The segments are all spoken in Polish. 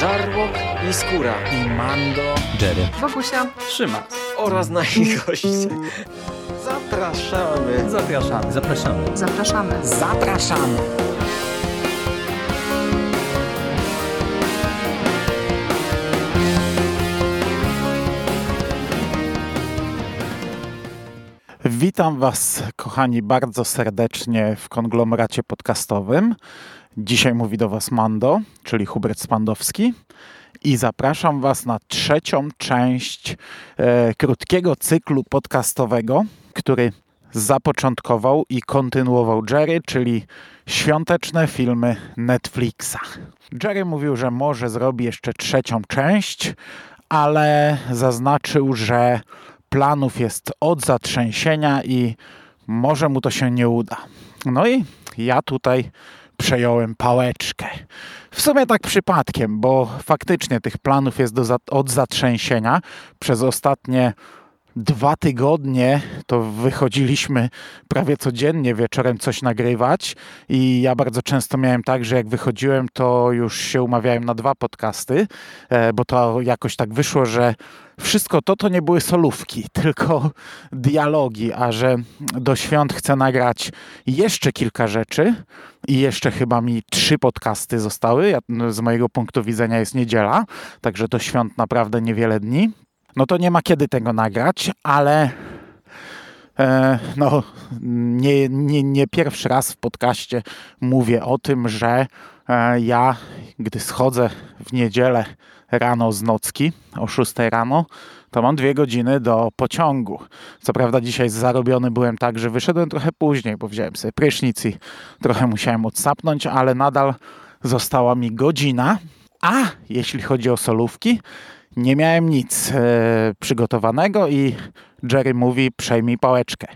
Żarłok i Skóra i Mando, Jerry, Wokusia, Trzyma. oraz nasi goście. Zapraszamy. Zapraszamy. Zapraszamy. zapraszamy. zapraszamy. Witam Was, kochani, bardzo serdecznie w konglomeracie podcastowym. Dzisiaj mówi do Was Mando, czyli Hubert Spandowski. I zapraszam Was na trzecią część e, krótkiego cyklu podcastowego, który zapoczątkował i kontynuował Jerry, czyli świąteczne filmy Netflixa. Jerry mówił, że może zrobi jeszcze trzecią część, ale zaznaczył, że planów jest od zatrzęsienia i może mu to się nie uda. No i ja tutaj przejąłem pałeczkę. W sumie tak przypadkiem, bo faktycznie tych planów jest do, od zatrzęsienia. Przez ostatnie dwa tygodnie to wychodziliśmy prawie codziennie wieczorem coś nagrywać i ja bardzo często miałem tak, że jak wychodziłem, to już się umawiałem na dwa podcasty, e, bo to jakoś tak wyszło, że wszystko to to nie były solówki, tylko dialogi, a że do świąt chcę nagrać jeszcze kilka rzeczy i jeszcze chyba mi trzy podcasty zostały. No, z mojego punktu widzenia jest niedziela, także do świąt naprawdę niewiele dni no to nie ma kiedy tego nagrać, ale e, no, nie, nie, nie pierwszy raz w podcaście mówię o tym, że e, ja, gdy schodzę w niedzielę rano z nocki o 6 rano, to mam dwie godziny do pociągu. Co prawda dzisiaj zarobiony byłem tak, że wyszedłem trochę później, bo wziąłem sobie prysznic i trochę musiałem odsapnąć, ale nadal została mi godzina. A jeśli chodzi o solówki, nie miałem nic e, przygotowanego i Jerry mówi przejmij pałeczkę.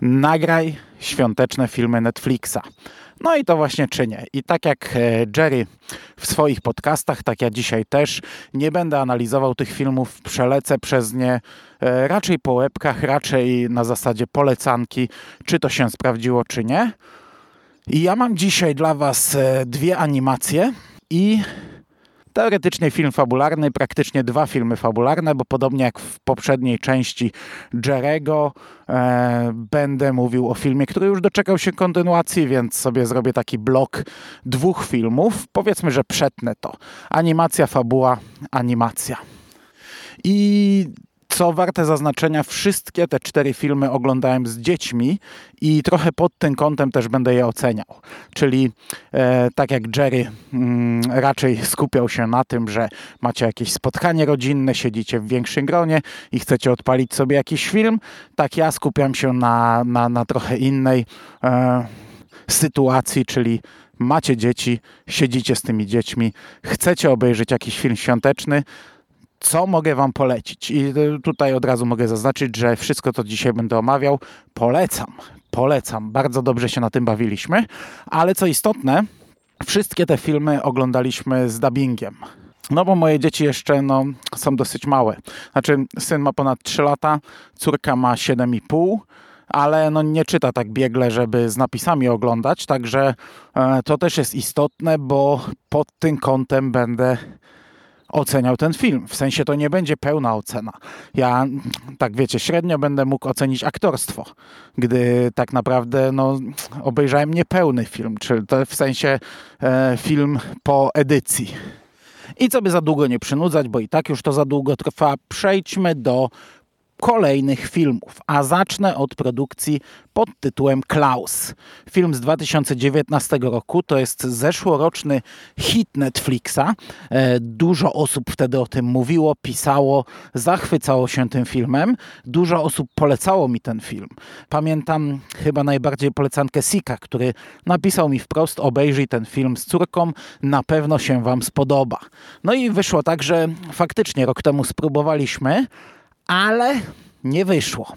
Nagraj świąteczne filmy Netflixa. No i to właśnie czynię. I tak jak e, Jerry w swoich podcastach, tak ja dzisiaj też nie będę analizował tych filmów, przelecę przez nie e, raczej po łebkach, raczej na zasadzie polecanki, czy to się sprawdziło, czy nie. I ja mam dzisiaj dla Was e, dwie animacje i Teoretycznie film fabularny, praktycznie dwa filmy fabularne, bo podobnie jak w poprzedniej części Jerego e, będę mówił o filmie, który już doczekał się kontynuacji, więc sobie zrobię taki blok dwóch filmów. Powiedzmy, że przetnę to. Animacja, fabuła, animacja. I co warte zaznaczenia, wszystkie te cztery filmy oglądałem z dziećmi i trochę pod tym kątem też będę je oceniał. Czyli e, tak jak Jerry mm, raczej skupiał się na tym, że macie jakieś spotkanie rodzinne, siedzicie w większym gronie i chcecie odpalić sobie jakiś film, tak ja skupiam się na, na, na trochę innej e, sytuacji, czyli macie dzieci, siedzicie z tymi dziećmi, chcecie obejrzeć jakiś film świąteczny, co mogę Wam polecić? I e, tutaj od razu mogę zaznaczyć, że wszystko to dzisiaj będę omawiał. Polecam, polecam. Bardzo dobrze się na tym bawiliśmy. Ale co istotne, wszystkie te filmy oglądaliśmy z dubbingiem. No bo moje dzieci jeszcze no, są dosyć małe. Znaczy syn ma ponad 3 lata, córka ma 7,5 ale no nie czyta tak biegle, żeby z napisami oglądać, także e, to też jest istotne, bo pod tym kątem będę oceniał ten film. W sensie to nie będzie pełna ocena. Ja, tak wiecie, średnio będę mógł ocenić aktorstwo, gdy tak naprawdę no, obejrzałem niepełny film, czyli to w sensie e, film po edycji. I co by za długo nie przynudzać, bo i tak już to za długo trwa, przejdźmy do kolejnych filmów, a zacznę od produkcji pod tytułem Klaus. Film z 2019 roku to jest zeszłoroczny hit Netflixa. E, dużo osób wtedy o tym mówiło, pisało, zachwycało się tym filmem. Dużo osób polecało mi ten film. Pamiętam chyba najbardziej polecankę Sika, który napisał mi wprost: obejrzyj ten film z córką, na pewno się Wam spodoba. No i wyszło tak, że faktycznie rok temu spróbowaliśmy ale nie wyszło.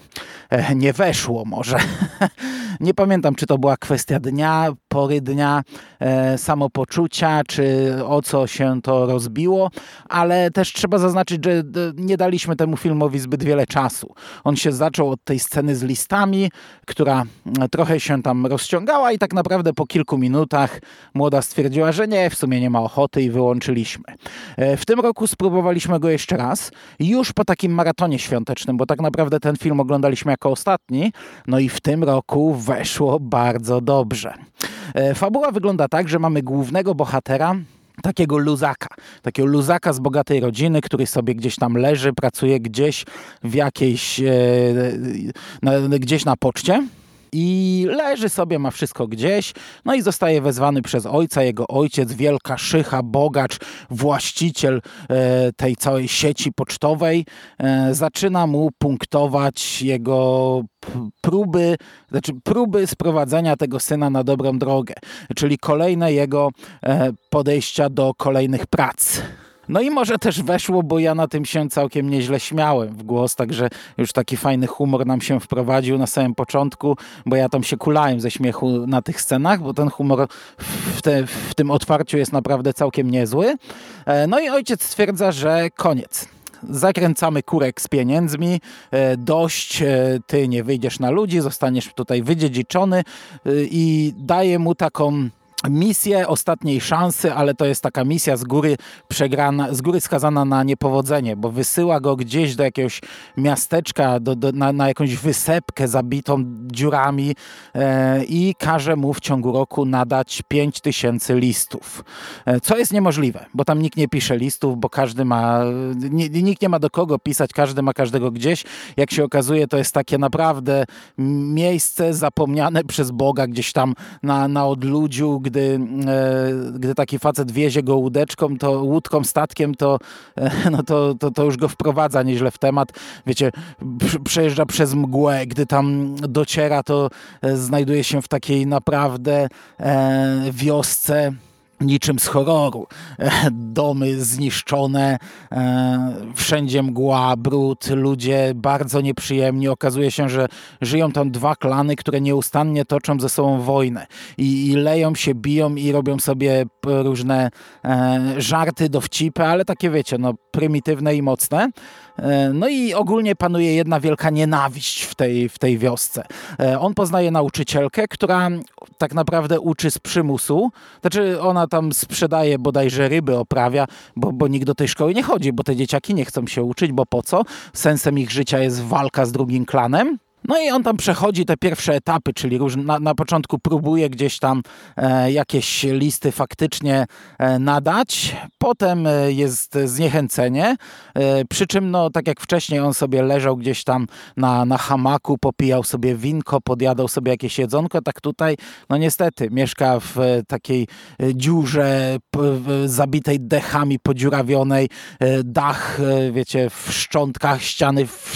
E, nie weszło może. Nie pamiętam, czy to była kwestia dnia, pory dnia, e, samopoczucia, czy o co się to rozbiło, ale też trzeba zaznaczyć, że nie daliśmy temu filmowi zbyt wiele czasu. On się zaczął od tej sceny z listami, która trochę się tam rozciągała i tak naprawdę po kilku minutach młoda stwierdziła, że nie, w sumie nie ma ochoty i wyłączyliśmy. E, w tym roku spróbowaliśmy go jeszcze raz, już po takim maratonie świątecznym, bo tak naprawdę ten film oglądaliśmy jako ostatni, no i w tym roku weszło bardzo dobrze. E, fabuła wygląda tak, że mamy głównego bohatera, takiego luzaka, takiego luzaka z bogatej rodziny, który sobie gdzieś tam leży, pracuje gdzieś w jakiejś, e, na, gdzieś na poczcie i leży sobie, ma wszystko gdzieś, no i zostaje wezwany przez ojca, jego ojciec, wielka szycha, bogacz, właściciel e, tej całej sieci pocztowej, e, zaczyna mu punktować jego próby, znaczy próby sprowadzenia tego syna na dobrą drogę, czyli kolejne jego e, podejścia do kolejnych prac. No i może też weszło, bo ja na tym się całkiem nieźle śmiałem w głos, także już taki fajny humor nam się wprowadził na samym początku, bo ja tam się kulałem ze śmiechu na tych scenach, bo ten humor w, te, w tym otwarciu jest naprawdę całkiem niezły. E, no i ojciec stwierdza, że koniec zakręcamy kurek z pieniędzmi, e, dość, e, ty nie wyjdziesz na ludzi, zostaniesz tutaj wydziedziczony i daje mu taką misję ostatniej szansy, ale to jest taka misja z góry przegrana, z góry skazana na niepowodzenie, bo wysyła go gdzieś do jakiegoś miasteczka, do, do, na, na, jakąś wysepkę zabitą dziurami e, i każe mu w ciągu roku nadać 5 tysięcy listów. E, co jest niemożliwe, bo tam nikt nie pisze listów, bo każdy ma, nikt nie ma do kogo pisać, każdy ma każdego gdzieś. Jak się okazuje, to jest takie naprawdę miejsce zapomniane przez Boga gdzieś tam na, na odludziu, gdy, e, gdy taki facet wiezie go łódeczką, to łódką, statkiem, to, e, no to, to, to już go wprowadza nieźle w temat. Wiecie, przejeżdża przez mgłę, gdy tam dociera, to e, znajduje się w takiej naprawdę wiosce niczym z horroru. Domy zniszczone, e, wszędzie mgła, brud, ludzie bardzo nieprzyjemni. Okazuje się, że żyją tam dwa klany, które nieustannie toczą ze sobą wojnę i, i leją się, biją i robią sobie różne e, żarty, dowcipy, ale takie wiecie, no prymitywne i mocne. E, no i ogólnie panuje jedna wielka nienawiść w tej, w tej wiosce. E, on poznaje nauczycielkę, która tak naprawdę uczy z przymusu. Znaczy ona tam sprzedaje bodajże ryby, oprawia, bo, bo nikt do tej szkoły nie chodzi, bo te dzieciaki nie chcą się uczyć, bo po co? Sensem ich życia jest walka z drugim klanem. No i on tam przechodzi te pierwsze etapy, czyli na, na początku próbuje gdzieś tam e, jakieś listy faktycznie e, nadać, potem e, jest zniechęcenie, e, przy czym no tak jak wcześniej on sobie leżał gdzieś tam na, na hamaku, popijał sobie winko, podjadał sobie jakieś jedzonko, tak tutaj no niestety mieszka w e, takiej e, dziurze zabitej dechami, podziurawionej, dach wiecie w szczątkach, ściany w,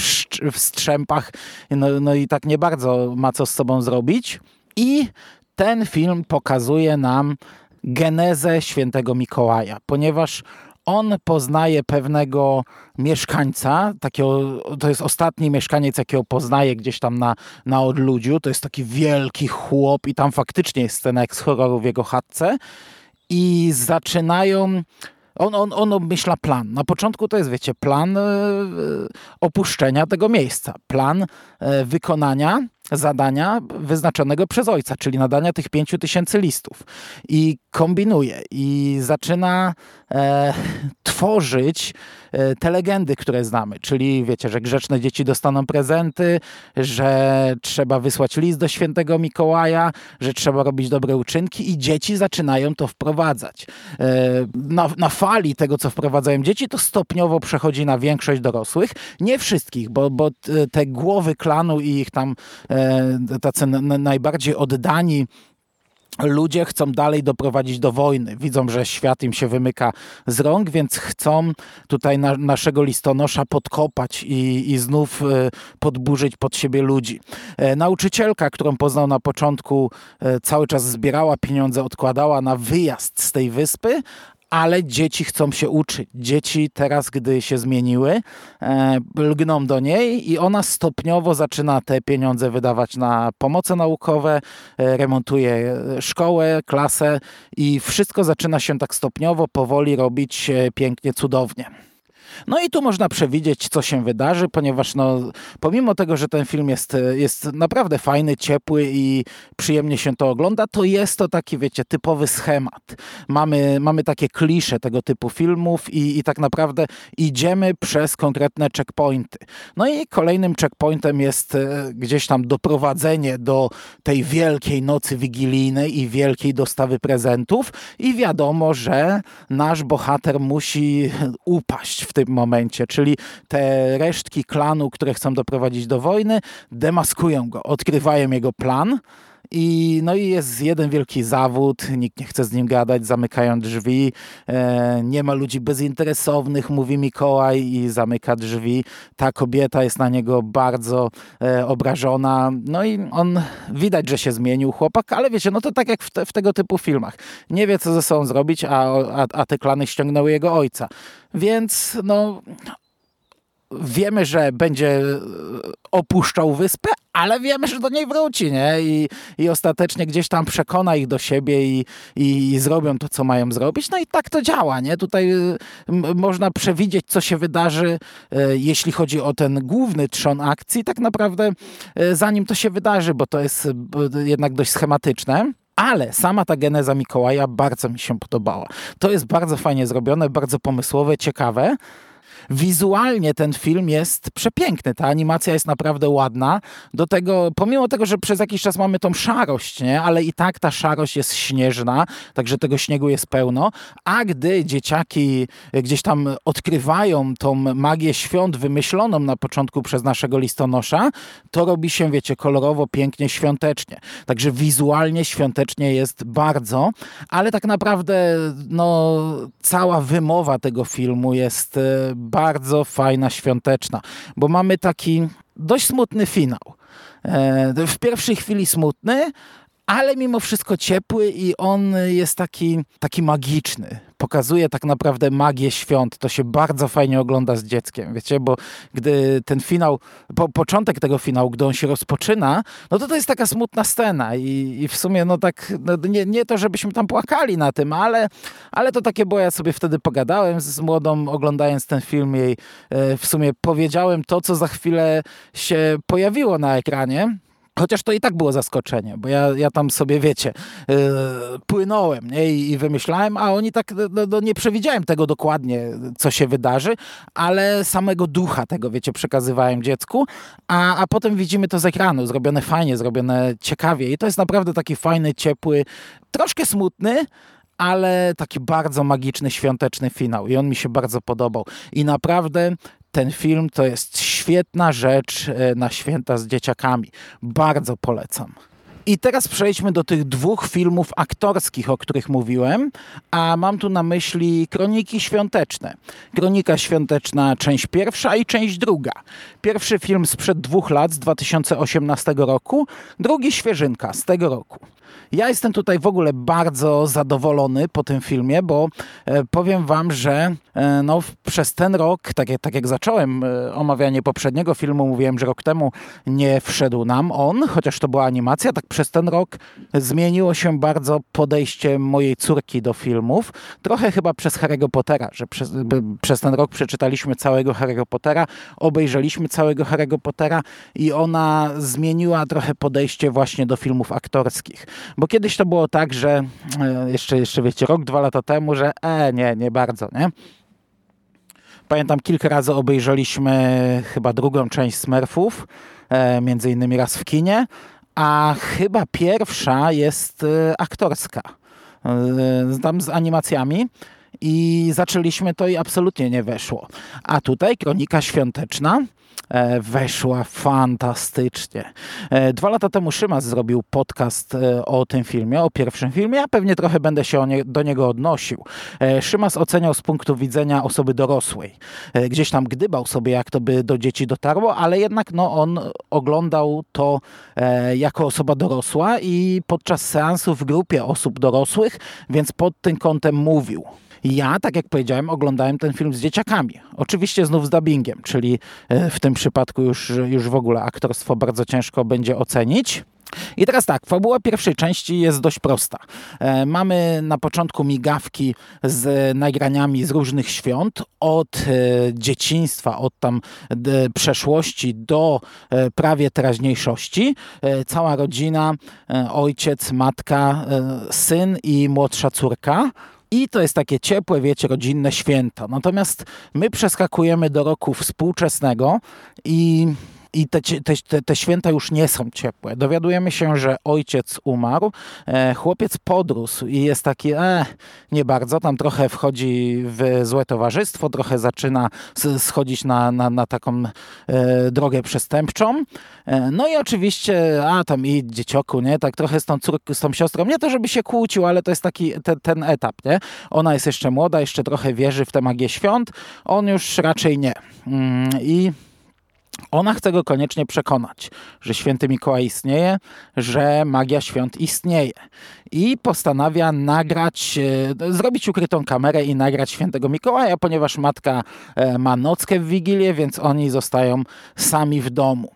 w strzępach, no, no i tak nie bardzo ma co z sobą zrobić. I ten film pokazuje nam genezę świętego Mikołaja, ponieważ on poznaje pewnego mieszkańca, takiego, to jest ostatni mieszkaniec, jakiego poznaje gdzieś tam na, na odludziu. To jest taki wielki chłop i tam faktycznie jest scena jak z horroru w jego chatce. I zaczynają on, on, on obmyśla plan. Na początku to jest, wiecie, plan e, opuszczenia tego miejsca, plan e, wykonania zadania wyznaczonego przez ojca, czyli nadania tych pięciu tysięcy listów. I kombinuje i zaczyna e, tworzyć e, te legendy, które znamy. Czyli wiecie, że grzeczne dzieci dostaną prezenty, że trzeba wysłać list do świętego Mikołaja, że trzeba robić dobre uczynki i dzieci zaczynają to wprowadzać. E, na, na fali tego, co wprowadzają dzieci, to stopniowo przechodzi na większość dorosłych. Nie wszystkich, bo, bo te głowy klanu i ich tam e, tacy najbardziej oddani ludzie chcą dalej doprowadzić do wojny. Widzą, że świat im się wymyka z rąk, więc chcą tutaj na, naszego listonosza podkopać i, i znów e, podburzyć pod siebie ludzi. E, nauczycielka, którą poznał na początku, e, cały czas zbierała pieniądze, odkładała na wyjazd z tej wyspy, ale dzieci chcą się uczyć. Dzieci teraz, gdy się zmieniły, e, lgną do niej i ona stopniowo zaczyna te pieniądze wydawać na pomoce naukowe, e, remontuje szkołę, klasę i wszystko zaczyna się tak stopniowo, powoli robić e, pięknie, cudownie. No i tu można przewidzieć, co się wydarzy, ponieważ no, pomimo tego, że ten film jest, jest naprawdę fajny, ciepły i przyjemnie się to ogląda, to jest to taki, wiecie, typowy schemat. Mamy, mamy takie klisze tego typu filmów i, i tak naprawdę idziemy przez konkretne checkpointy. No i kolejnym checkpointem jest e, gdzieś tam doprowadzenie do tej wielkiej nocy wigilijnej i wielkiej dostawy prezentów i wiadomo, że nasz bohater musi upaść w tym momencie, czyli te resztki klanu, które chcą doprowadzić do wojny, demaskują go, odkrywają jego plan. I, no i jest jeden wielki zawód, nikt nie chce z nim gadać, zamykają drzwi, e, nie ma ludzi bezinteresownych, mówi Mikołaj i zamyka drzwi. Ta kobieta jest na niego bardzo e, obrażona, no i on widać, że się zmienił chłopak, ale wiecie, no to tak jak w, te, w tego typu filmach. Nie wie, co ze sobą zrobić, a, a, a te klany ściągnęły jego ojca. Więc no wiemy, że będzie e, opuszczał wyspę, ale wiemy, że do niej wróci, nie? I, i ostatecznie gdzieś tam przekona ich do siebie i, i, i zrobią to, co mają zrobić. No i tak to działa, nie? Tutaj e, można przewidzieć, co się wydarzy, e, jeśli chodzi o ten główny trzon akcji, tak naprawdę zanim to się wydarzy, bo to jest jednak dość schematyczne. Ale sama ta geneza Mikołaja bardzo mi się podobała. To jest bardzo fajnie zrobione, bardzo pomysłowe, ciekawe. Wizualnie ten film jest przepiękny, ta animacja jest naprawdę ładna. Do tego, pomimo tego, że przez jakiś czas mamy tą szarość, nie? ale i tak ta szarość jest śnieżna, także tego śniegu jest pełno. A gdy dzieciaki gdzieś tam odkrywają tą magię świąt wymyśloną na początku przez naszego listonosza, to robi się, wiecie, kolorowo, pięknie, świątecznie. Także wizualnie świątecznie jest bardzo, ale tak naprawdę no, cała wymowa tego filmu jest bardzo bardzo fajna, świąteczna, bo mamy taki dość smutny finał. E, w pierwszej chwili smutny, ale mimo wszystko ciepły i on jest taki, taki magiczny. Pokazuje tak naprawdę magię świąt. To się bardzo fajnie ogląda z dzieckiem, wiecie, bo gdy ten finał, po, początek tego finału, gdy on się rozpoczyna, no to to jest taka smutna scena i, i w sumie no tak, no nie, nie to, żebyśmy tam płakali na tym, ale, ale to takie było, ja sobie wtedy pogadałem z młodą, oglądając ten film jej e, w sumie powiedziałem to, co za chwilę się pojawiło na ekranie Chociaż to i tak było zaskoczenie, bo ja, ja tam sobie, wiecie, yy, płynąłem nie? I, I, wymyślałem, a oni tak, no, no, nie przewidziałem tego dokładnie, co się wydarzy, ale samego ducha tego, wiecie, przekazywałem dziecku, a, a potem widzimy to z ekranu, zrobione fajnie, zrobione ciekawie i to jest naprawdę taki fajny, ciepły, troszkę smutny, ale taki bardzo magiczny, świąteczny finał i on mi się bardzo podobał. I naprawdę ten film to jest świetna rzecz e, na święta z dzieciakami. Bardzo polecam. I teraz przejdźmy do tych dwóch filmów aktorskich, o których mówiłem, a mam tu na myśli Kroniki Świąteczne. Kronika Świąteczna, część pierwsza i część druga. Pierwszy film sprzed dwóch lat, z 2018 roku, drugi świeżynka z tego roku. Ja jestem tutaj w ogóle bardzo zadowolony po tym filmie, bo e, powiem wam, że e, no, przez ten rok, tak jak, tak jak zacząłem e, omawianie poprzedniego filmu, mówiłem, że rok temu nie wszedł nam on, chociaż to była animacja, tak przez ten rok zmieniło się bardzo podejście mojej córki do filmów. Trochę chyba przez Harry'ego Pottera, że przez, przez ten rok przeczytaliśmy całego Harry'ego Pottera, obejrzeliśmy całego Harry'ego Pottera i ona zmieniła trochę podejście właśnie do filmów aktorskich. Bo kiedyś to było tak, że e, jeszcze, jeszcze wiecie, rok, dwa lata temu, że e, nie, nie bardzo, nie? Pamiętam, kilka razy obejrzeliśmy chyba drugą część Smurfów, e, między innymi raz w kinie, a chyba pierwsza jest e, aktorska, e, tam z animacjami i zaczęliśmy to i absolutnie nie weszło. A tutaj Kronika Świąteczna weszła fantastycznie. E, dwa lata temu Szymas zrobił podcast e, o tym filmie, o pierwszym filmie, ja pewnie trochę będę się nie, do niego odnosił. Szymas oceniał z punktu widzenia osoby dorosłej. Gdzieś tam gdybał sobie, jak to by do dzieci dotarło, ale jednak no, on oglądał to jako osoba dorosła i podczas seansu w grupie osób dorosłych, więc pod tym kątem mówił. Ja, tak jak powiedziałem, oglądałem ten film z dzieciakami. Oczywiście znów z dubbingiem, czyli e, w tym przypadku już, już w ogóle aktorstwo bardzo ciężko będzie ocenić. I teraz tak, fabuła pierwszej części jest dość prosta. E, mamy na początku migawki z nagraniami z różnych świąt, od e, dzieciństwa, od tam przeszłości do e, prawie teraźniejszości. Cała rodzina, ojciec, matka, syn i młodsza córka. I to jest takie ciepłe, wiecie, rodzinne święto. Natomiast my przeskakujemy do roku współczesnego i i te, te, te, święta już nie są ciepłe. Dowiadujemy się, że ojciec umarł, e, chłopiec podrósł i jest taki, e, nie bardzo, tam trochę wchodzi w złe towarzystwo, trochę zaczyna schodzić na, na, na taką e, drogę przestępczą. E, no i oczywiście, a tam i dziecioku, nie, tak trochę z tą córką, z tą siostrą, nie to żeby się kłócił, ale to jest taki te, ten etap, nie. Ona jest jeszcze młoda, jeszcze trochę wierzy w tę magię świąt, on już raczej nie. Mm, I ona chce go koniecznie przekonać, że święty Mikołaj istnieje, że magia świąt istnieje. I postanawia nagrać, e, zrobić ukrytą kamerę i nagrać świętego Mikołaja, ponieważ matka e, ma nockę w Wigilię, więc oni zostają sami w domu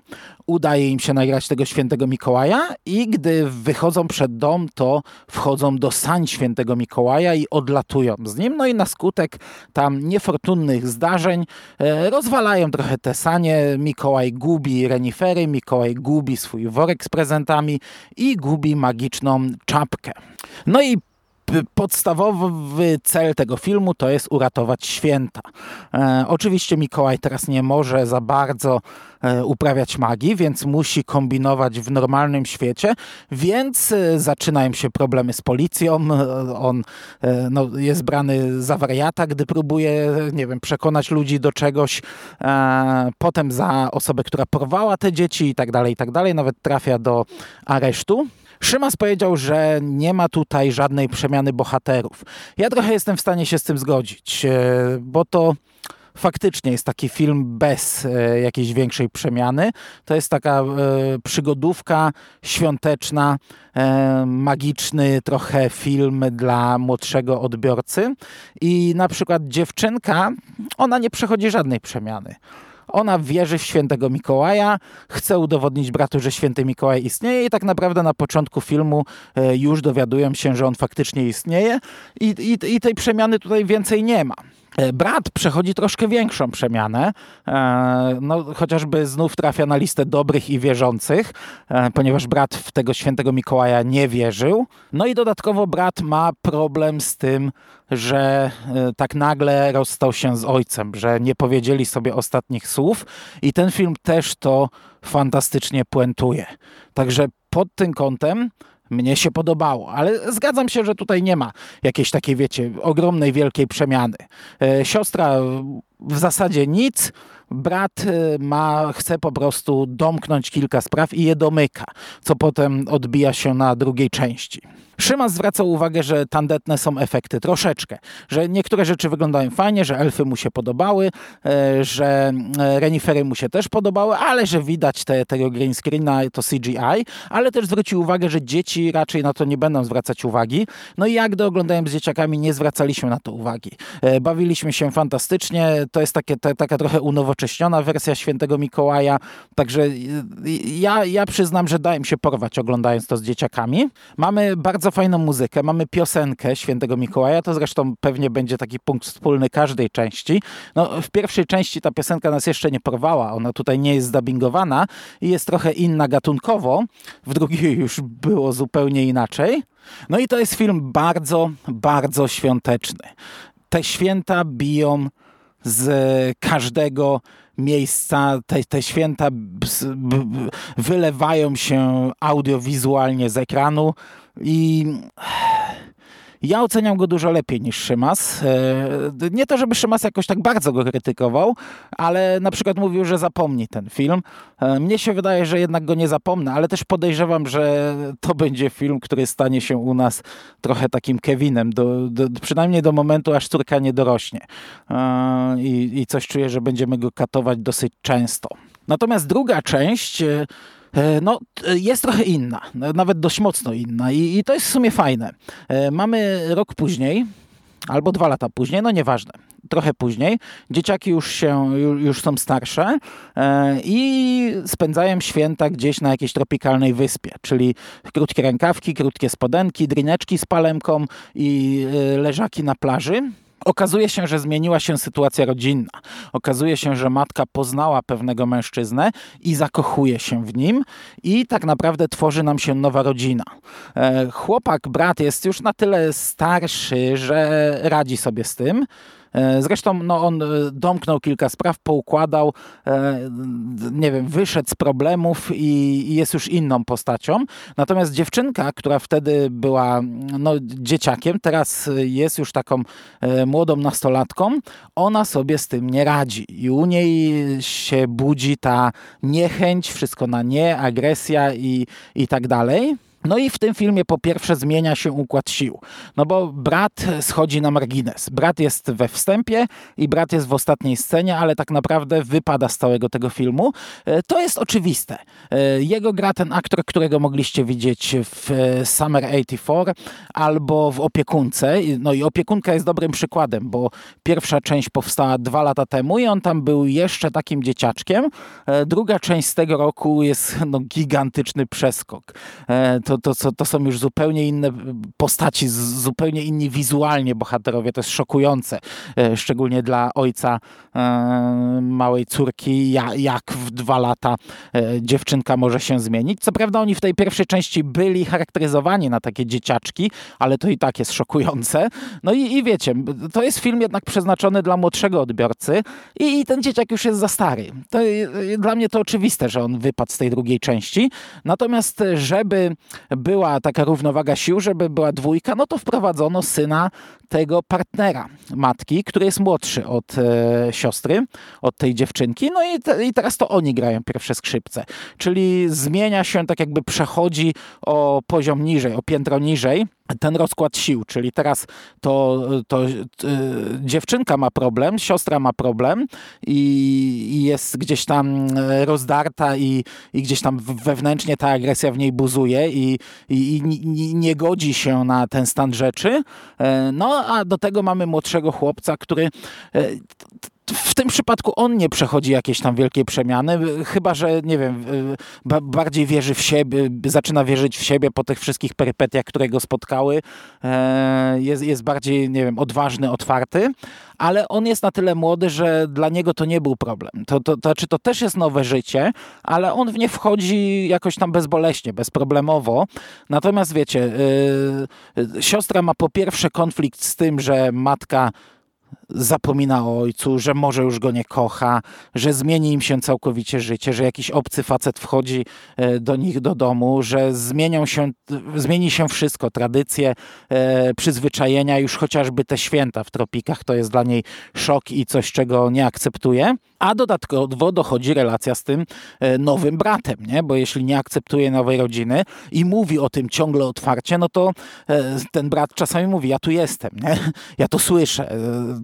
udaje im się nagrać tego świętego Mikołaja i gdy wychodzą przed dom, to wchodzą do sań świętego Mikołaja i odlatują z nim. No i na skutek tam niefortunnych zdarzeń e, rozwalają trochę te sanie. Mikołaj gubi renifery, Mikołaj gubi swój worek z prezentami i gubi magiczną czapkę. No i podstawowy cel tego filmu to jest uratować święta. E, oczywiście Mikołaj teraz nie może za bardzo e, uprawiać magii, więc musi kombinować w normalnym świecie, więc e, zaczynają się problemy z policją. E, on e, no, jest brany za wariata, gdy próbuje, nie wiem, przekonać ludzi do czegoś. E, potem za osobę, która porwała te dzieci i tak dalej, i tak dalej. Nawet trafia do aresztu. Szymas powiedział, że nie ma tutaj żadnej przemiany bohaterów. Ja trochę jestem w stanie się z tym zgodzić, e, bo to faktycznie jest taki film bez e, jakiejś większej przemiany. To jest taka e, przygodówka świąteczna, magiczny trochę film dla młodszego odbiorcy. I na przykład dziewczynka, ona nie przechodzi żadnej przemiany. Ona wierzy w świętego Mikołaja, chce udowodnić bratu, że święty Mikołaj istnieje i tak naprawdę na początku filmu e, już dowiadują się, że on faktycznie istnieje i, i, i tej przemiany tutaj więcej nie ma. E, brat przechodzi troszkę większą przemianę, e, no, chociażby znów trafia na listę dobrych i wierzących, ponieważ brat w tego świętego Mikołaja nie wierzył. No i dodatkowo brat ma problem z tym, że tak nagle rozstał się z ojcem, że nie powiedzieli sobie ostatnich słów i ten film też to fantastycznie puentuje. Także pod tym kątem mnie się podobało, ale zgadzam się, że tutaj nie ma jakiejś takiej, wiecie, ogromnej, wielkiej przemiany. E, siostra w zasadzie nic, brat e, ma, chce po prostu domknąć kilka spraw i je domyka, co potem odbija się na drugiej części. Szymas zwraca uwagę, że tandetne są efekty troszeczkę, że niektóre rzeczy wyglądają fajnie, że elfy mu się podobały, e, że e, renifery mu się też podobały, ale że widać te, tego green screena, to CGI, ale też zwrócił uwagę, że dzieci raczej na to nie będą zwracać uwagi. No i jak gdy oglądałem z dzieciakami, nie zwracaliśmy na to uwagi. E, bawiliśmy się fantastycznie, to jest takie, ta, taka trochę unowocześniona wersja Świętego Mikołaja, także ja, ja przyznam, że dałem się porwać oglądając to z dzieciakami. Mamy bardzo bardzo fajną muzykę. Mamy piosenkę Świętego Mikołaja, to zresztą pewnie będzie taki punkt wspólny każdej części. No, w pierwszej części ta piosenka nas jeszcze nie porwała, ona tutaj nie jest zdabingowana i jest trochę inna gatunkowo. W drugiej już było zupełnie inaczej. No i to jest film bardzo, bardzo świąteczny. Te święta biją z każdego miejsca, te, te święta wylewają się audiowizualnie z ekranu i ja oceniam go dużo lepiej niż Szymas. E, nie to, żeby Szymas jakoś tak bardzo go krytykował, ale na przykład mówił, że zapomni ten film. E, mnie się wydaje, że jednak go nie zapomnę, ale też podejrzewam, że to będzie film, który stanie się u nas trochę takim Kevinem, do, do, przynajmniej do momentu, aż córka nie dorośnie. E, I, I coś czuję, że będziemy go katować dosyć często. Natomiast druga część no, jest trochę inna, nawet dość mocno inna i, i to jest w sumie fajne. E, mamy rok później, albo dwa lata później, no nieważne, trochę później. Dzieciaki już się, już są starsze e, i spędzają święta gdzieś na jakiejś tropikalnej wyspie, czyli krótkie rękawki, krótkie spodenki, drineczki z palemką i e, leżaki na plaży. Okazuje się, że zmieniła się sytuacja rodzinna. Okazuje się, że matka poznała pewnego mężczyznę i zakochuje się w nim i tak naprawdę tworzy nam się nowa rodzina. E, chłopak, brat jest już na tyle starszy, że radzi sobie z tym. E, zresztą no, on e, domknął kilka spraw, poukładał, e, nie wiem, wyszedł z problemów i, jest już inną postacią. Natomiast dziewczynka, która wtedy była no, dzieciakiem, teraz jest już taką młodą nastolatką, ona sobie z tym nie radzi. I u niej się budzi ta niechęć, wszystko na nie, agresja i, i tak dalej. No i w tym filmie po pierwsze zmienia się układ sił, no bo brat schodzi na margines. Brat jest we wstępie i brat jest w ostatniej scenie, ale tak naprawdę wypada z całego tego filmu. E, to jest oczywiste. E, jego gra ten aktor, którego mogliście widzieć w e, Summer 84 albo w Opiekunce. No i Opiekunka jest dobrym przykładem, bo pierwsza część powstała dwa lata temu i on tam był jeszcze takim dzieciaczkiem. Druga część z tego roku jest no, gigantyczny przeskok. To to, to, to są już zupełnie inne postaci, zupełnie inni wizualnie bohaterowie. To jest szokujące, e, szczególnie dla ojca e, małej córki, jak w dwa lata e, dziewczynka może się zmienić. Co prawda oni w tej pierwszej części byli charakteryzowani na takie dzieciaczki, ale to i tak jest szokujące. No i, i wiecie, to jest film jednak przeznaczony dla młodszego odbiorcy i, i ten dzieciak już jest za stary. To, dla mnie to oczywiste, że on wypadł z tej drugiej części. Natomiast żeby była taka równowaga sił, żeby była dwójka, no to wprowadzono syna tego partnera matki, który jest młodszy od e, siostry, od tej dziewczynki. No i, te, i teraz to oni grają pierwsze skrzypce. Czyli zmienia się, tak jakby przechodzi o poziom niżej, o piętro niżej ten rozkład sił, czyli teraz to, to y, dziewczynka ma problem, siostra ma problem i, i, jest gdzieś tam rozdarta i, i gdzieś tam wewnętrznie ta agresja w niej buzuje i, i, i nie godzi się na ten stan rzeczy. E, no a do tego mamy młodszego chłopca, który e, w tym przypadku on nie przechodzi jakieś tam wielkie przemiany, chyba że, nie wiem, bardziej wierzy w siebie, zaczyna wierzyć w siebie po tych wszystkich perypetiach, które go spotkały. E, jest, jest bardziej, nie wiem, odważny, otwarty, ale on jest na tyle młody, że dla niego to nie był problem. To, to, to, znaczy, to też jest nowe życie, ale on w nie wchodzi jakoś tam bezboleśnie, bezproblemowo. Natomiast wiecie, yy, siostra ma po pierwsze konflikt z tym, że matka zapomina o ojcu, że może już go nie kocha, że zmieni im się całkowicie życie, że jakiś obcy facet wchodzi e, do nich do domu, że zmienią się, zmieni się wszystko, tradycje, e, przyzwyczajenia, już chociażby te święta w tropikach to jest dla niej szok i coś, czego nie akceptuje. A dodatkowo dochodzi relacja z tym e, nowym bratem, nie? bo jeśli nie akceptuje nowej rodziny i mówi o tym ciągle otwarcie, no to ten brat czasami mówi, ja tu jestem, nie? ja to słyszę,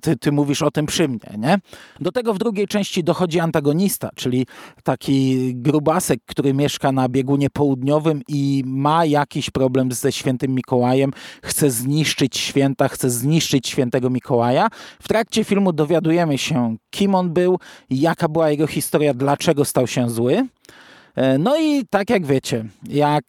ty, ty mówisz o tym przy mnie, nie? Do tego w drugiej części dochodzi antagonista, czyli taki grubasek, który mieszka na biegunie południowym i ma jakiś problem ze świętym Mikołajem, chce zniszczyć święta, chce zniszczyć świętego Mikołaja. W trakcie filmu dowiadujemy się, kim on był, jaka była jego historia, dlaczego stał się zły. E, no i tak jak wiecie, jak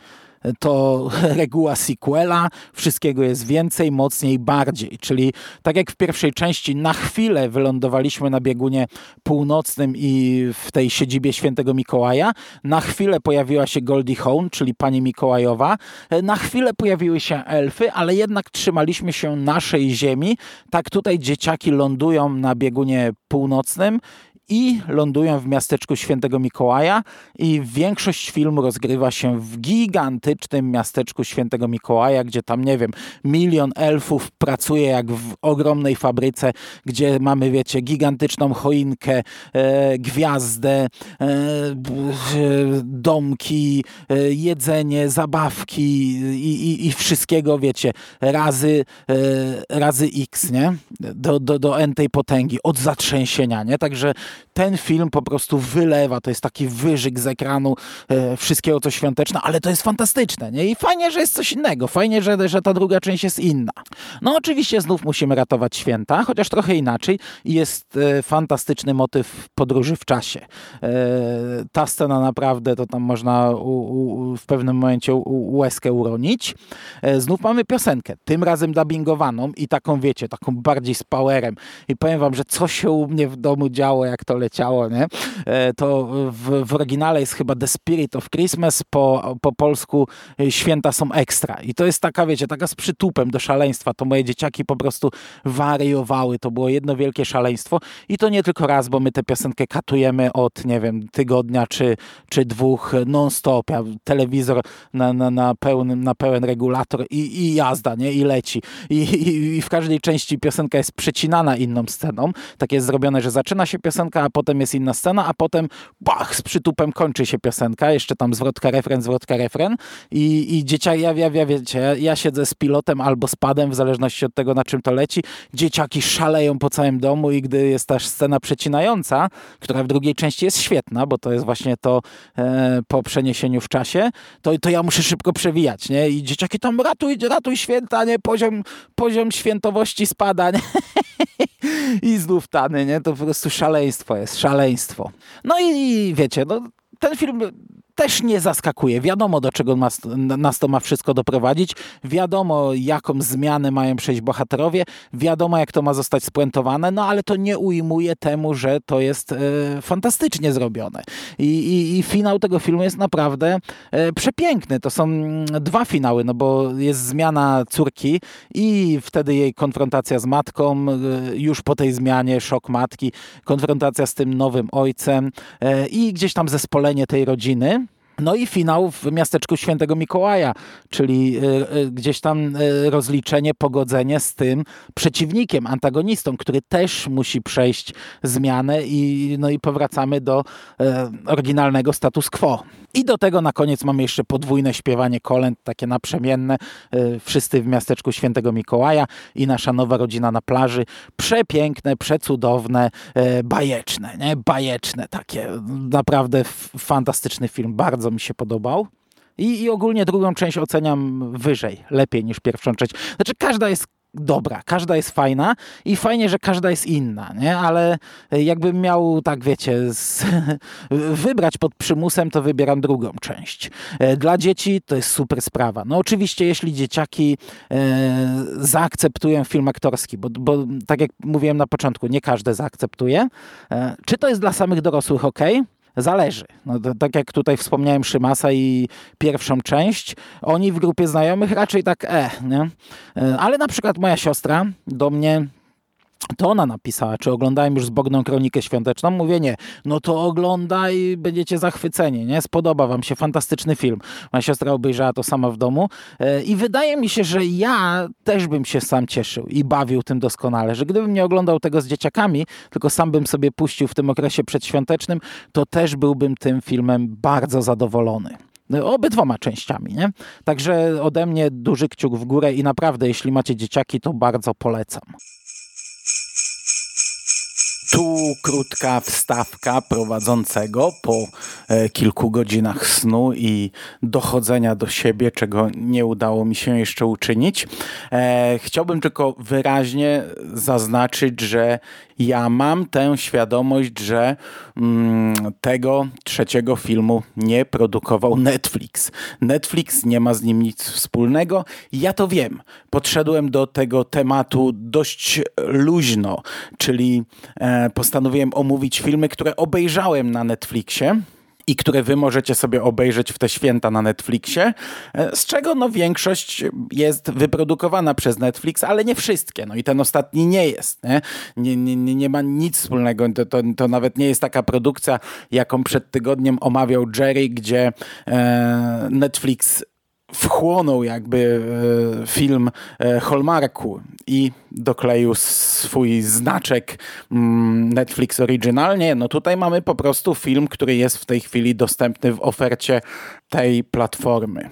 to reguła sequela, wszystkiego jest więcej, mocniej, bardziej. Czyli tak jak w pierwszej części na chwilę wylądowaliśmy na biegunie północnym i w tej siedzibie świętego Mikołaja, na chwilę pojawiła się Goldie Hawn, czyli pani Mikołajowa, na chwilę pojawiły się elfy, ale jednak trzymaliśmy się naszej ziemi. Tak tutaj dzieciaki lądują na biegunie północnym i lądują w miasteczku Świętego Mikołaja i większość filmu rozgrywa się w gigantycznym miasteczku Świętego Mikołaja, gdzie tam, nie wiem, milion elfów pracuje jak w ogromnej fabryce, gdzie mamy, wiecie, gigantyczną choinkę, e, gwiazdę, e, domki, e, jedzenie, zabawki i, i, i, wszystkiego, wiecie, razy, e, razy x, nie? Do, do, do n tej potęgi, od zatrzęsienia, nie? Także ten film po prostu wylewa, to jest taki wyżyk z ekranu e, wszystkiego co świąteczne, ale to jest fantastyczne, nie? I fajnie, że jest coś innego, fajnie, że, że ta druga część jest inna. No oczywiście znów musimy ratować święta, chociaż trochę inaczej jest e, fantastyczny motyw podróży w czasie. E, ta scena naprawdę, to tam można u, u, w pewnym momencie u, łezkę uronić. E, znów mamy piosenkę, tym razem dubbingowaną i taką, wiecie, taką bardziej z powerem. I powiem wam, że co się u mnie w domu działo, jak to leciało, nie? E, to w, w oryginale jest chyba The Spirit of Christmas, po, po polsku e, Święta są ekstra. I to jest taka, wiecie, taka z przytupem do szaleństwa. To moje dzieciaki po prostu wariowały. To było jedno wielkie szaleństwo. I to nie tylko raz, bo my tę piosenkę katujemy od, nie wiem, tygodnia czy, czy dwóch non-stop. Ja, telewizor na, na, na, na pełen regulator i, i jazda, nie? I leci. I, i, I w każdej części piosenka jest przecinana inną sceną. Tak jest zrobione, że zaczyna się piosenka, a potem jest inna scena, a potem bach, z przytupem kończy się piosenka. Jeszcze tam zwrotka, refren, zwrotka, refren. I, i dzieciaki, ja, ja, ja wiecie, ja siedzę z pilotem albo z padem, w zależności od tego, na czym to leci. Dzieciaki szaleją po całym domu i gdy jest ta scena przecinająca, która w drugiej części jest świetna, bo to jest właśnie to e, po przeniesieniu w czasie, to, to ja muszę szybko przewijać, nie? I dzieciaki tam ratuj, ratuj święta, nie? Poziom, poziom świętowości spada, nie? I znów tany, nie? To po prostu szaleństwo jest, szaleństwo. No i, i wiecie, no, ten film też nie zaskakuje. Wiadomo, do czego nas, nas to ma wszystko doprowadzić. Wiadomo, jaką zmianę mają przejść bohaterowie. Wiadomo, jak to ma zostać spuentowane, no ale to nie ujmuje temu, że to jest e, fantastycznie zrobione. I, i, I, finał tego filmu jest naprawdę e, przepiękny. To są mm, dwa finały, no bo jest zmiana córki i wtedy jej konfrontacja z matką, e, już po tej zmianie szok matki, konfrontacja z tym nowym ojcem e, i gdzieś tam zespolenie tej rodziny. No i finał w miasteczku Świętego Mikołaja, czyli e, e, gdzieś tam e, rozliczenie, pogodzenie z tym przeciwnikiem, antagonistą, który też musi przejść zmianę i, no i powracamy do oryginalnego status quo. I do tego na koniec mamy jeszcze podwójne śpiewanie kolęd, takie naprzemienne. Wszyscy w miasteczku Świętego Mikołaja i nasza nowa rodzina na plaży. Przepiękne, przecudowne, bajeczne, nie? Bajeczne takie. Naprawdę fantastyczny film, bardzo mi się podobał. I, I ogólnie drugą część oceniam wyżej, lepiej niż pierwszą część. Znaczy każda jest dobra, każda jest fajna i fajnie, że każda jest inna, nie? Ale jakbym miał, tak wiecie, z, wybrać pod przymusem, to wybieram drugą część. E, dla dzieci to jest super sprawa. No oczywiście, jeśli dzieciaki e, zaakceptują film aktorski, bo, bo tak jak mówiłem na początku, nie każde zaakceptuje. E, czy to jest dla samych dorosłych ok? Zależy. No, to, tak jak tutaj wspomniałem Szymasa i pierwszą część, oni w grupie znajomych raczej tak e, nie? E, ale na przykład moja siostra do mnie to ona napisała, czy oglądałem już zbogną kronikę świąteczną. Mówię nie, no to oglądaj, będziecie zachwyceni, nie? Spodoba wam się, fantastyczny film. Moja siostra obejrzała to sama w domu e, i wydaje mi się, że ja też bym się sam cieszył i bawił tym doskonale, że gdybym nie oglądał tego z dzieciakami, tylko sam bym sobie puścił w tym okresie przedświątecznym, to też byłbym tym filmem bardzo zadowolony obydwoma częściami, nie? Także ode mnie duży kciuk w górę i naprawdę, jeśli macie dzieciaki, to bardzo polecam. Tu krótka wstawka prowadzącego po e, kilku godzinach snu i dochodzenia do siebie, czego nie udało mi się jeszcze uczynić. E, chciałbym tylko wyraźnie zaznaczyć, że ja mam tę świadomość, że mm, tego trzeciego filmu nie produkował Netflix. Netflix nie ma z nim nic wspólnego. Ja to wiem. Podszedłem do tego tematu dość luźno, czyli e, postanowiłem omówić filmy, które obejrzałem na Netflixie i które wy możecie sobie obejrzeć w te święta na Netflixie, e, z czego no większość jest wyprodukowana przez Netflix, ale nie wszystkie. No i ten ostatni nie jest. Nie, nie, nie, nie ma nic wspólnego. To, to, to nawet nie jest taka produkcja, jaką przed tygodniem omawiał Jerry, gdzie e, Netflix wchłonął jakby e, film e, Hallmarku i dokleił swój znaczek mm, Netflix oryginalnie. No tutaj mamy po prostu film, który jest w tej chwili dostępny w ofercie tej platformy.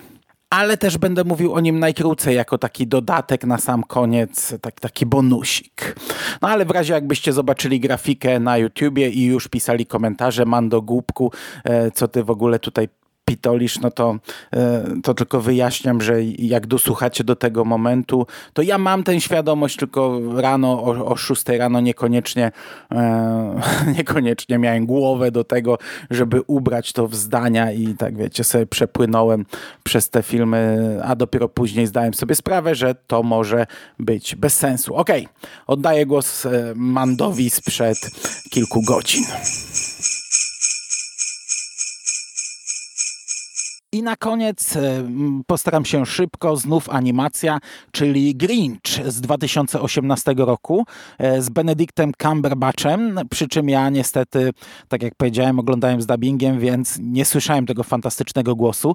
ale też będę mówił o nim najkrócej, jako taki dodatek na sam koniec, tak, taki bonusik. No ale w razie jakbyście zobaczyli grafikę na YouTubie i już pisali komentarze, Mando Głupku, e, co ty w ogóle tutaj pitolisz, no to, e, to tylko wyjaśniam, że jak dosłuchacie do tego momentu, to ja mam tę świadomość, tylko rano o, o 6 rano niekoniecznie, e, niekoniecznie miałem głowę do tego, żeby ubrać to w zdania i tak wiecie, sobie przepłynąłem przez te filmy, a dopiero później zdałem sobie sprawę, że to może być bez sensu. Okej, okay. oddaję głos e, Mandowi sprzed kilku godzin. I na koniec e, postaram się szybko, znów animacja, czyli Grinch z 2018 roku e, z Benedictem Cumberbatchem, przy czym ja niestety, tak jak powiedziałem, oglądałem z dubbingiem, więc nie słyszałem tego fantastycznego głosu.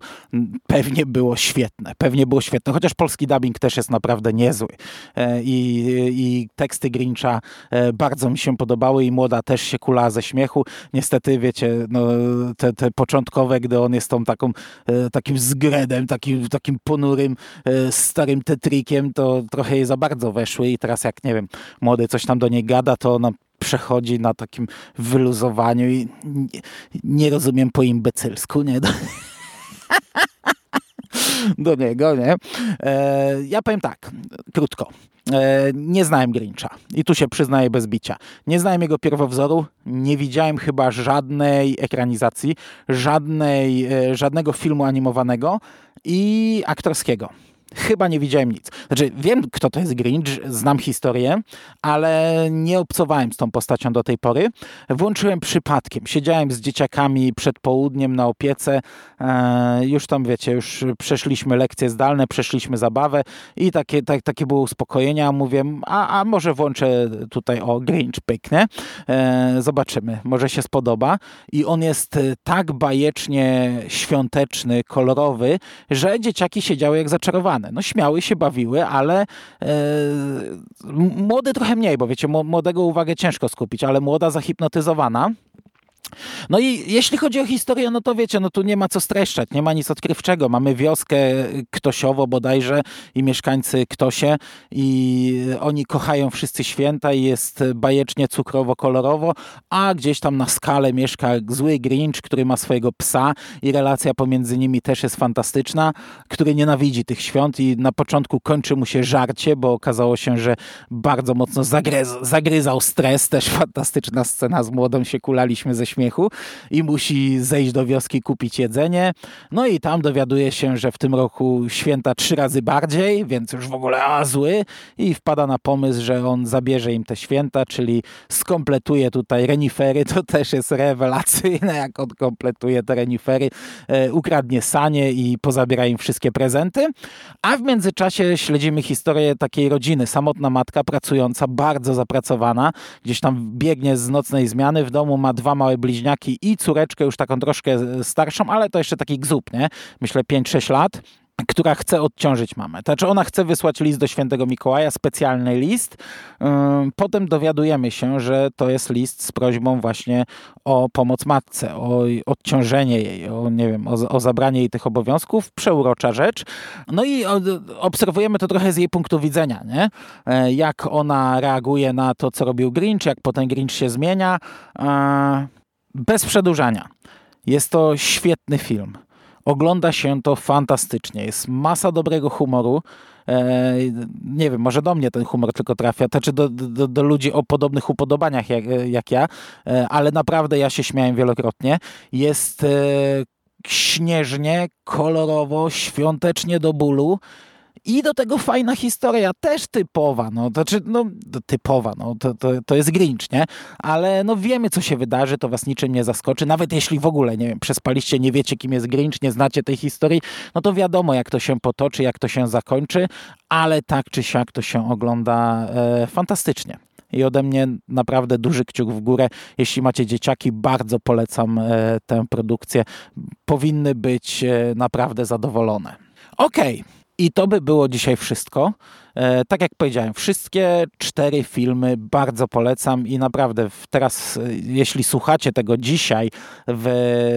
Pewnie było świetne, pewnie było świetne, chociaż polski dubbing też jest naprawdę niezły. E, I, i teksty Grincha bardzo mi się podobały i młoda też się kula ze śmiechu. Niestety, wiecie, no, te, te początkowe, gdy on jest tą taką takim zgredem, takim, takim ponurym, e, starym tetrikiem, to trochę jej za bardzo weszły i teraz jak, nie wiem, młody coś tam do niej gada, to ona przechodzi na takim wyluzowaniu i nie, nie rozumiem po imbecylsku, nie? do niego, nie? E, ja powiem tak, krótko. E, nie znałem Grincha i tu się przyznaję bez bicia. Nie znałem jego pierwowzoru, nie widziałem chyba żadnej ekranizacji, żadnej, e, żadnego filmu animowanego i aktorskiego chyba nie widziałem nic. Znaczy, wiem, kto to jest Grinch, znam historię, ale nie obcowałem z tą postacią do tej pory. Włączyłem przypadkiem. Siedziałem z dzieciakami przed południem na opiece. E, już tam, wiecie, już przeszliśmy lekcje zdalne, przeszliśmy zabawę i takie, tak, takie było uspokojenie. A mówię, a, a może włączę tutaj o Grinch, pyknę. E, zobaczymy, może się spodoba. I on jest tak bajecznie świąteczny, kolorowy, że dzieciaki siedziały jak zaczarowane. No śmiały się, bawiły, ale e, młody trochę mniej, bo wiecie, młodego uwagę ciężko skupić, ale młoda zahipnotyzowana no i jeśli chodzi o historię, no to wiecie, no tu nie ma co streszczać, nie ma nic odkrywczego. Mamy wioskę Ktosiowo bodajże i mieszkańcy Ktosie i oni kochają wszyscy święta i jest bajecznie cukrowo-kolorowo, a gdzieś tam na skale mieszka zły Grinch, który ma swojego psa i relacja pomiędzy nimi też jest fantastyczna, który nienawidzi tych świąt i na początku kończy mu się żarcie, bo okazało się, że bardzo mocno zagryzał stres, też fantastyczna scena z młodą się kulaliśmy ze śmiechu i musi zejść do wioski kupić jedzenie. No i tam dowiaduje się, że w tym roku święta trzy razy bardziej, więc już w ogóle a zły i wpada na pomysł, że on zabierze im te święta, czyli skompletuje tutaj renifery. To też jest rewelacyjne, jak on kompletuje te renifery. E, ukradnie sanie i pozabiera im wszystkie prezenty. A w międzyczasie śledzimy historię takiej rodziny. Samotna matka pracująca, bardzo zapracowana. Gdzieś tam biegnie z nocnej zmiany. W domu ma dwa małe bliźniaki i córeczkę już taką troszkę starszą, ale to jeszcze taki gzup, nie? Myślę 5-6 lat która chce odciążyć mamę. Znaczy ona chce wysłać list do świętego Mikołaja, specjalny list. Potem dowiadujemy się, że to jest list z prośbą właśnie o pomoc matce, o odciążenie jej, o, nie wiem, o, o zabranie jej tych obowiązków. Przeurocza rzecz. No i obserwujemy to trochę z jej punktu widzenia, nie? E, jak ona reaguje na to, co robił Grinch, jak potem Grinch się zmienia. E, bez przedłużania. Jest to świetny film. Ogląda się to fantastycznie. Jest masa dobrego humoru. E, nie wiem, może do mnie ten humor tylko trafia, to czy do, do, do ludzi o podobnych upodobaniach jak, jak ja, e, ale naprawdę ja się śmiałem wielokrotnie. Jest e, śnieżnie, kolorowo, świątecznie do bólu. I do tego fajna historia, też typowa, no, to, czy, no typowa, no, to, to, to jest Grinch, nie? Ale no wiemy, co się wydarzy, to was niczym nie zaskoczy, nawet jeśli w ogóle, nie wiem, przespaliście, nie wiecie, kim jest Grinch, nie znacie tej historii, no to wiadomo, jak to się potoczy, jak to się zakończy, ale tak czy siak to się ogląda e, fantastycznie i ode mnie naprawdę duży kciuk w górę. Jeśli macie dzieciaki, bardzo polecam e, tę produkcję. Powinny być e, naprawdę zadowolone. Okej, okay. I to by było dzisiaj wszystko. E, tak jak powiedziałem, wszystkie cztery filmy bardzo polecam i naprawdę teraz, e, jeśli słuchacie tego dzisiaj, w,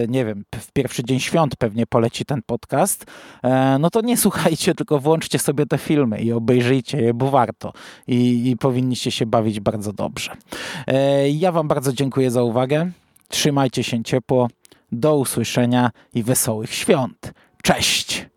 nie wiem, w pierwszy dzień świąt pewnie poleci ten podcast, e, no to nie słuchajcie, tylko włączcie sobie te filmy i obejrzyjcie je, bo warto. I, i powinniście się bawić bardzo dobrze. Ja Wam bardzo dziękuję za uwagę. Trzymajcie się ciepło. Do usłyszenia i wesołych świąt. Cześć!